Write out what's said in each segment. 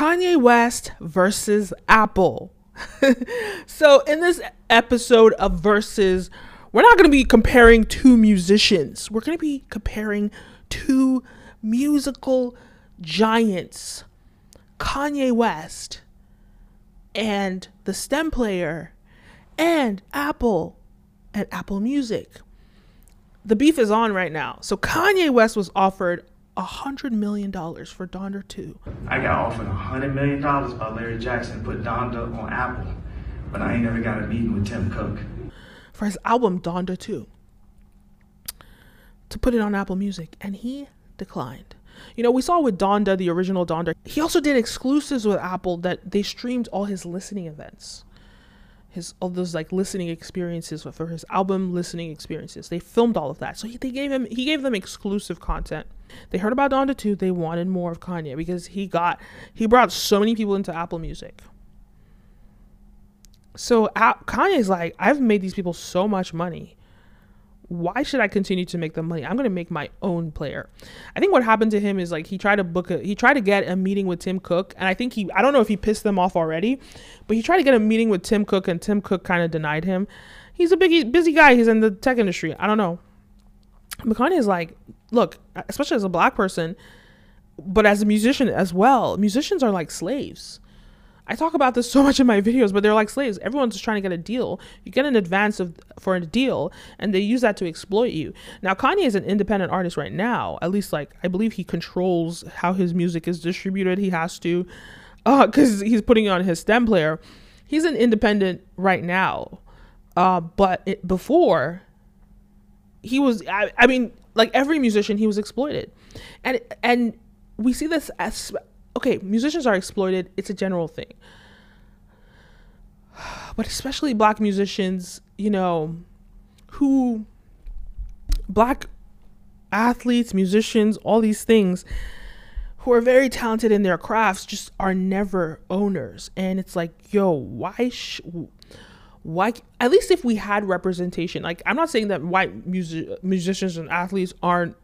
Kanye West versus Apple. so, in this episode of Versus, we're not going to be comparing two musicians. We're going to be comparing two musical giants Kanye West and the stem player and Apple and Apple Music. The beef is on right now. So Kanye West was offered a hundred million dollars for Donda 2. I got offered a hundred million dollars by Larry Jackson to put Donda on Apple, but I ain't never got a meeting with Tim Cook. For his album Donda 2. To put it on Apple Music. And he declined. You know, we saw with Donda, the original Donda, he also did exclusives with Apple that they streamed all his listening events. His all those like listening experiences for his album listening experiences. They filmed all of that. So he, they gave him he gave them exclusive content. They heard about Donda 2, they wanted more of Kanye because he got he brought so many people into Apple Music. So Kanye's like, I've made these people so much money why should I continue to make the money? I'm going to make my own player. I think what happened to him is like he tried to book a he tried to get a meeting with Tim Cook and I think he I don't know if he pissed them off already, but he tried to get a meeting with Tim Cook and Tim Cook kind of denied him. He's a big busy guy. He's in the tech industry. I don't know. McConaughey is like, look, especially as a black person, but as a musician as well, musicians are like slaves I talk about this so much in my videos, but they're like slaves. Everyone's just trying to get a deal. You get an advance of for a deal, and they use that to exploit you. Now, Kanye is an independent artist right now. At least, like I believe he controls how his music is distributed. He has to, uh, because he's putting it on his stem player. He's an independent right now, uh, but it, before he was. I, I mean, like every musician, he was exploited, and and we see this as okay, musicians are exploited. It's a general thing. But especially black musicians, you know, who black athletes, musicians, all these things who are very talented in their crafts just are never owners. And it's like, yo, why sh- why at least if we had representation like i'm not saying that white music musicians and athletes aren't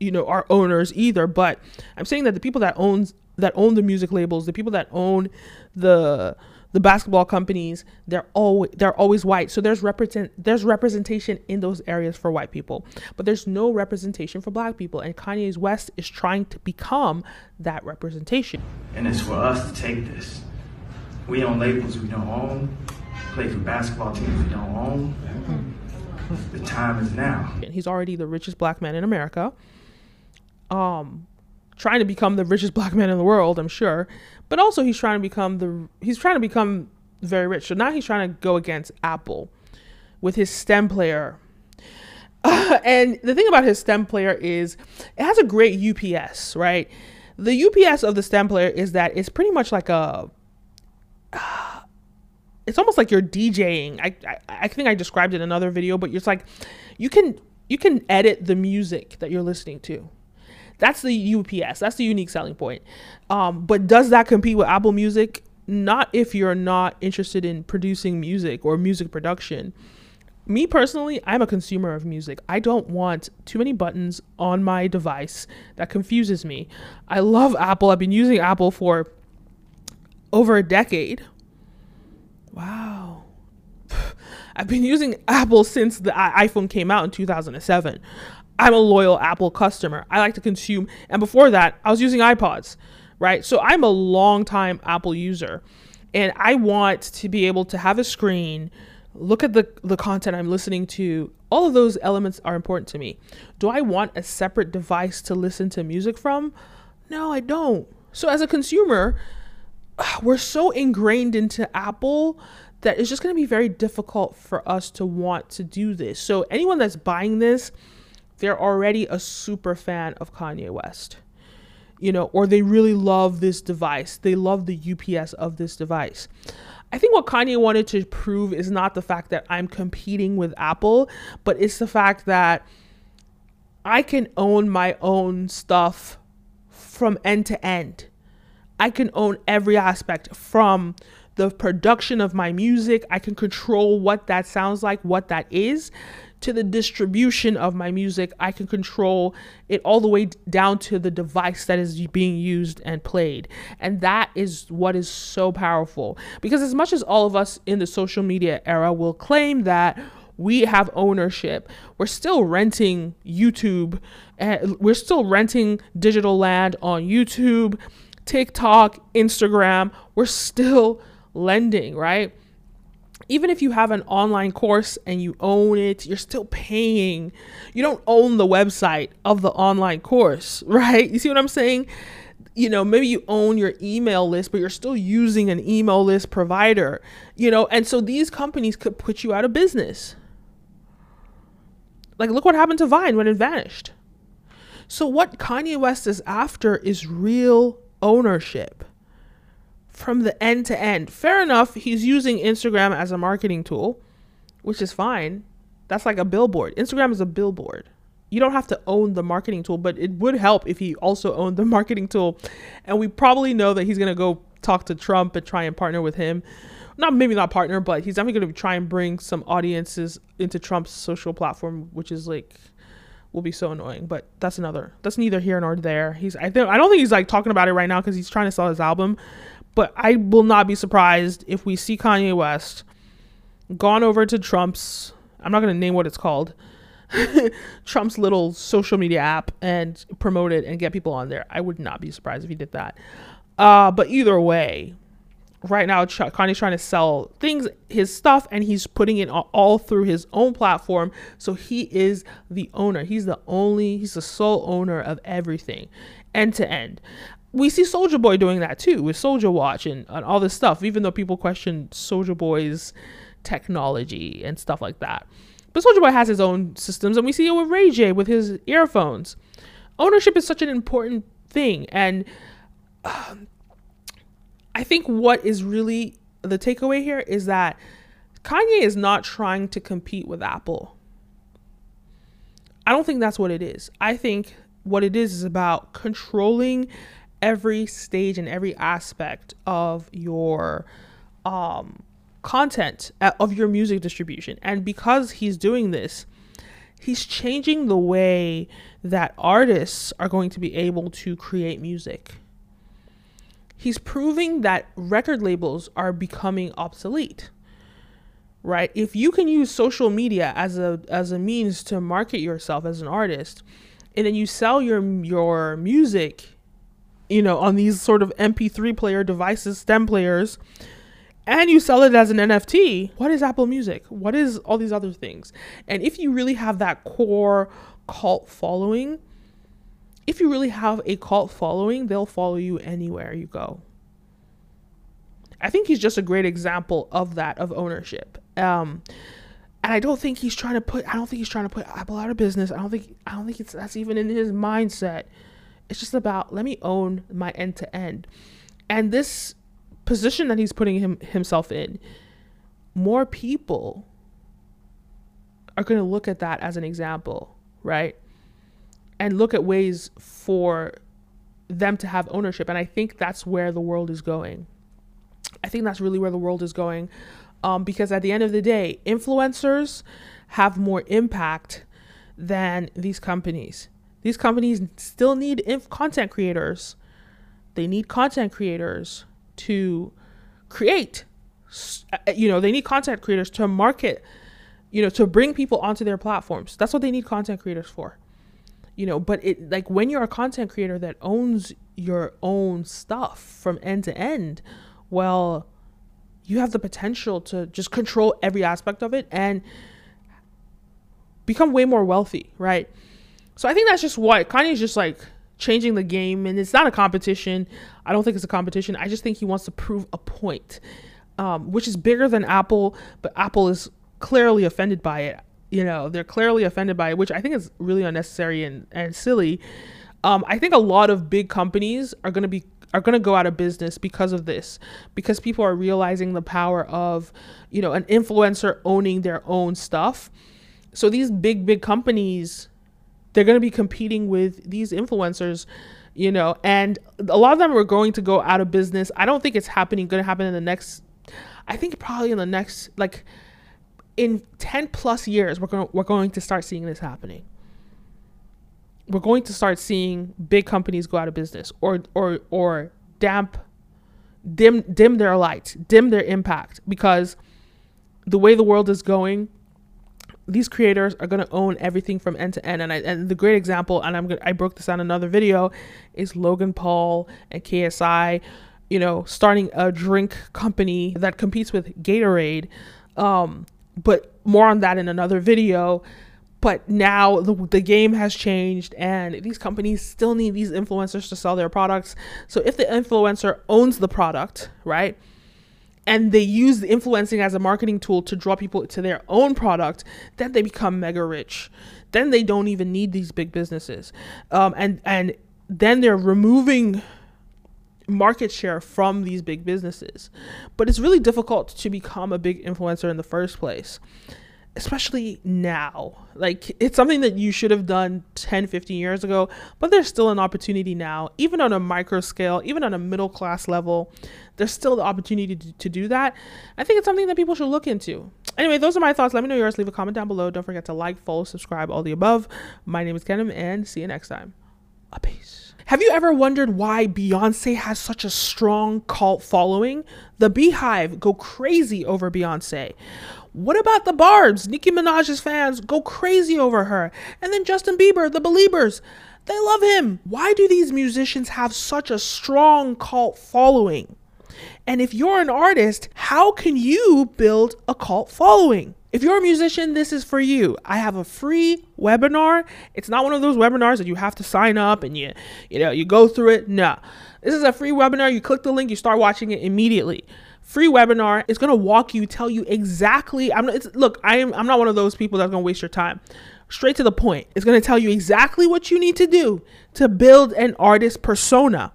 you know are owners either but i'm saying that the people that owns that own the music labels, the people that own the the basketball companies, they're always they're always white. So there's represent there's representation in those areas for white people, but there's no representation for black people. And Kanye's West is trying to become that representation. And it's for us to take this. We own labels we don't own. Play for basketball teams we don't own. The time is now. He's already the richest black man in America. Um, trying to become the richest black man in the world, I'm sure. But also he's trying to become the he's trying to become very rich. So now he's trying to go against Apple with his stem player. Uh, and the thing about his stem player is it has a great UPS, right? The UPS of the stem player is that it's pretty much like a uh, it's almost like you're DJing. I, I I think I described it in another video, but it's like you can you can edit the music that you're listening to that's the UPS. That's the unique selling point. Um, but does that compete with Apple Music? Not if you're not interested in producing music or music production. Me personally, I'm a consumer of music. I don't want too many buttons on my device. That confuses me. I love Apple. I've been using Apple for over a decade. Wow. I've been using Apple since the uh, iPhone came out in 2007. I'm a loyal Apple customer. I like to consume. And before that, I was using iPods, right? So I'm a long time Apple user. And I want to be able to have a screen, look at the, the content I'm listening to. All of those elements are important to me. Do I want a separate device to listen to music from? No, I don't. So as a consumer, we're so ingrained into Apple that it's just going to be very difficult for us to want to do this. So anyone that's buying this, they're already a super fan of Kanye West. You know, or they really love this device. They love the UPS of this device. I think what Kanye wanted to prove is not the fact that I'm competing with Apple, but it's the fact that I can own my own stuff from end to end. I can own every aspect from the production of my music. I can control what that sounds like, what that is to the distribution of my music. I can control it all the way down to the device that is being used and played. And that is what is so powerful. Because as much as all of us in the social media era will claim that we have ownership. We're still renting YouTube, and we're still renting digital land on YouTube, TikTok, Instagram. We're still lending, right? Even if you have an online course and you own it, you're still paying. You don't own the website of the online course, right? You see what I'm saying? you know, maybe you own your email list, but you're still using an email list provider, you know, and so these companies could put you out of business. Like, look what happened to Vine when it vanished. So, what Kanye West is after is real ownership from the end to end. Fair enough, he's using Instagram as a marketing tool, which is fine. That's like a billboard. Instagram is a billboard. You don't have to own the marketing tool, but it would help if he also owned the marketing tool. And we probably know that he's going to go talk to Trump and try and partner with him not maybe not partner, but he's definitely going to try and bring some audiences into Trump's social platform, which is like will be so annoying. But that's another. That's neither here nor there. He's I think I don't think he's like talking about it right now because he's trying to sell his album. But I will not be surprised if we see Kanye West gone over to Trump's. I'm not to name what it's called. Trump's little social media app and promote it and get people on there. I would not be surprised if he did that. Uh, but either way, right now Kanye's trying to sell things, his stuff, and he's putting it all through his own platform. So he is the owner. He's the only, he's the sole owner of everything, end to end. We see Soulja Boy doing that too with Soulja Watch and, and all this stuff, even though people question Soulja Boy's technology and stuff like that. But Soulja Boy has his own systems, and we see it with Ray J with his earphones. Ownership is such an important thing, and um, I think what is really the takeaway here is that Kanye is not trying to compete with Apple. I don't think that's what it is. I think what it is is about controlling every stage and every aspect of your um, content uh, of your music distribution. And because he's doing this, he's changing the way that artists are going to be able to create music he's proving that record labels are becoming obsolete right if you can use social media as a as a means to market yourself as an artist and then you sell your your music you know on these sort of mp3 player devices stem players and you sell it as an NFT, what is Apple Music? What is all these other things? And if you really have that core cult following, if you really have a cult following, they'll follow you anywhere you go. I think he's just a great example of that of ownership. Um, and I don't think he's trying to put I don't think he's trying to put Apple out of business. I don't think I don't think it's that's even in his mindset. It's just about let me own my end to end. And this position that he's putting him himself in, more people are going to look at that as an example, right? And look at ways for them to have ownership. And I think that's where the world is going. I think that's really where the world is going. Um, because at the end of the day, influencers have more impact than these companies. These companies still need inf- content creators. They need content creators to create. Uh, you know, they need content creators to market, you know, to bring people onto their platforms. That's what they need content creators for you know but it like when you're a content creator that owns your own stuff from end to end well you have the potential to just control every aspect of it and become way more wealthy right? So i think that's just what kanye's just like changing the game and it's not a competition. I don't think it's a competition. I just think he wants to prove a point um, which is bigger than apple but apple is clearly offended by it you know they're clearly offended by it which i think is really unnecessary and, and silly. Um, i think a lot of big companies are going to be are going to go out of business because of this because people are realizing the power of you know an influencer owning their own stuff. So these big big companies they're going to be competing with these influencers you know and a lot of them are going to go out of business. I don't think it's happening going to happen in the next i think probably in the next like in 10 plus years, we're going, we're going to start seeing this happening. We're going to start seeing big companies go out of business or, or, or damp, dim, dim their light, dim their impact because the way the world is going, these creators are going to own everything from end to end and I, and the great example and I'm gonna, I broke this on another video is Logan Paul and KSI you know starting a drink company that competes with Gatorade um but more on that in another video. But now the, the game has changed and these companies still need these influencers to sell their products. So if the influencer owns the product right and they use the influencing as a marketing tool to draw people to their own product, then they become mega rich. Then they don't even need these big businesses, um, and and then they're removing market share from these big businesses. But it's really difficult to become a big influencer in the first place especially now. Like it's something that you should have done 10, 15 years ago, but there's still an opportunity now, even on a micro scale, even on a middle class level. There's still the opportunity to, to do that. I think it's something that people should look into. Anyway, those are my thoughts. Let me know yours. Leave a comment down below. Don't forget to like, follow, subscribe, all the above. My name is Kenim, and see you next time. A peace. Have you ever wondered why Beyonce has such a strong cult following? The BeyHive go crazy over Beyonce. What about the Barbs? Nicki Minaj's fans go crazy over her. And then Justin Bieber, the Beliebers, they love him. Why do these musicians have such a strong cult following? And if you're an artist, how can you build a cult following? If you're a musician, this is for you. I have a free webinar. It's not one of those webinars that you have to sign up and you you know, you go through it. No. This is a free webinar. You click the link, you start watching it immediately free webinar It's going to walk you tell you exactly i'm it's, look i am i'm not one of those people that's going to waste your time straight to the point it's going to tell you exactly what you need to do to build an artist persona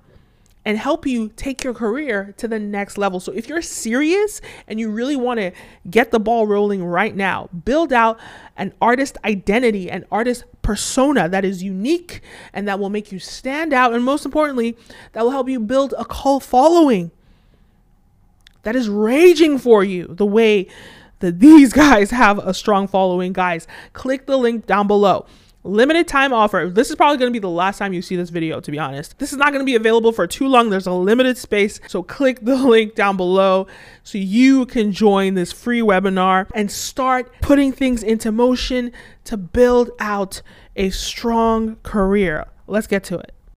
and help you take your career to the next level. So if you're serious and you really want to get the ball rolling right now, build out an artist identity, an artist persona that is unique and that will make you stand out and most importantly, that will help you build a cult following that is raging for you the way that these guys have a strong following. Guys, click the link down below. Limited time offer. This is probably going to be the last time you see this video, to be honest. This is not going to be available for too long. There's a limited space. So click the link down below so you can join this free webinar and start putting things into motion to build out a strong career. Let's get to it.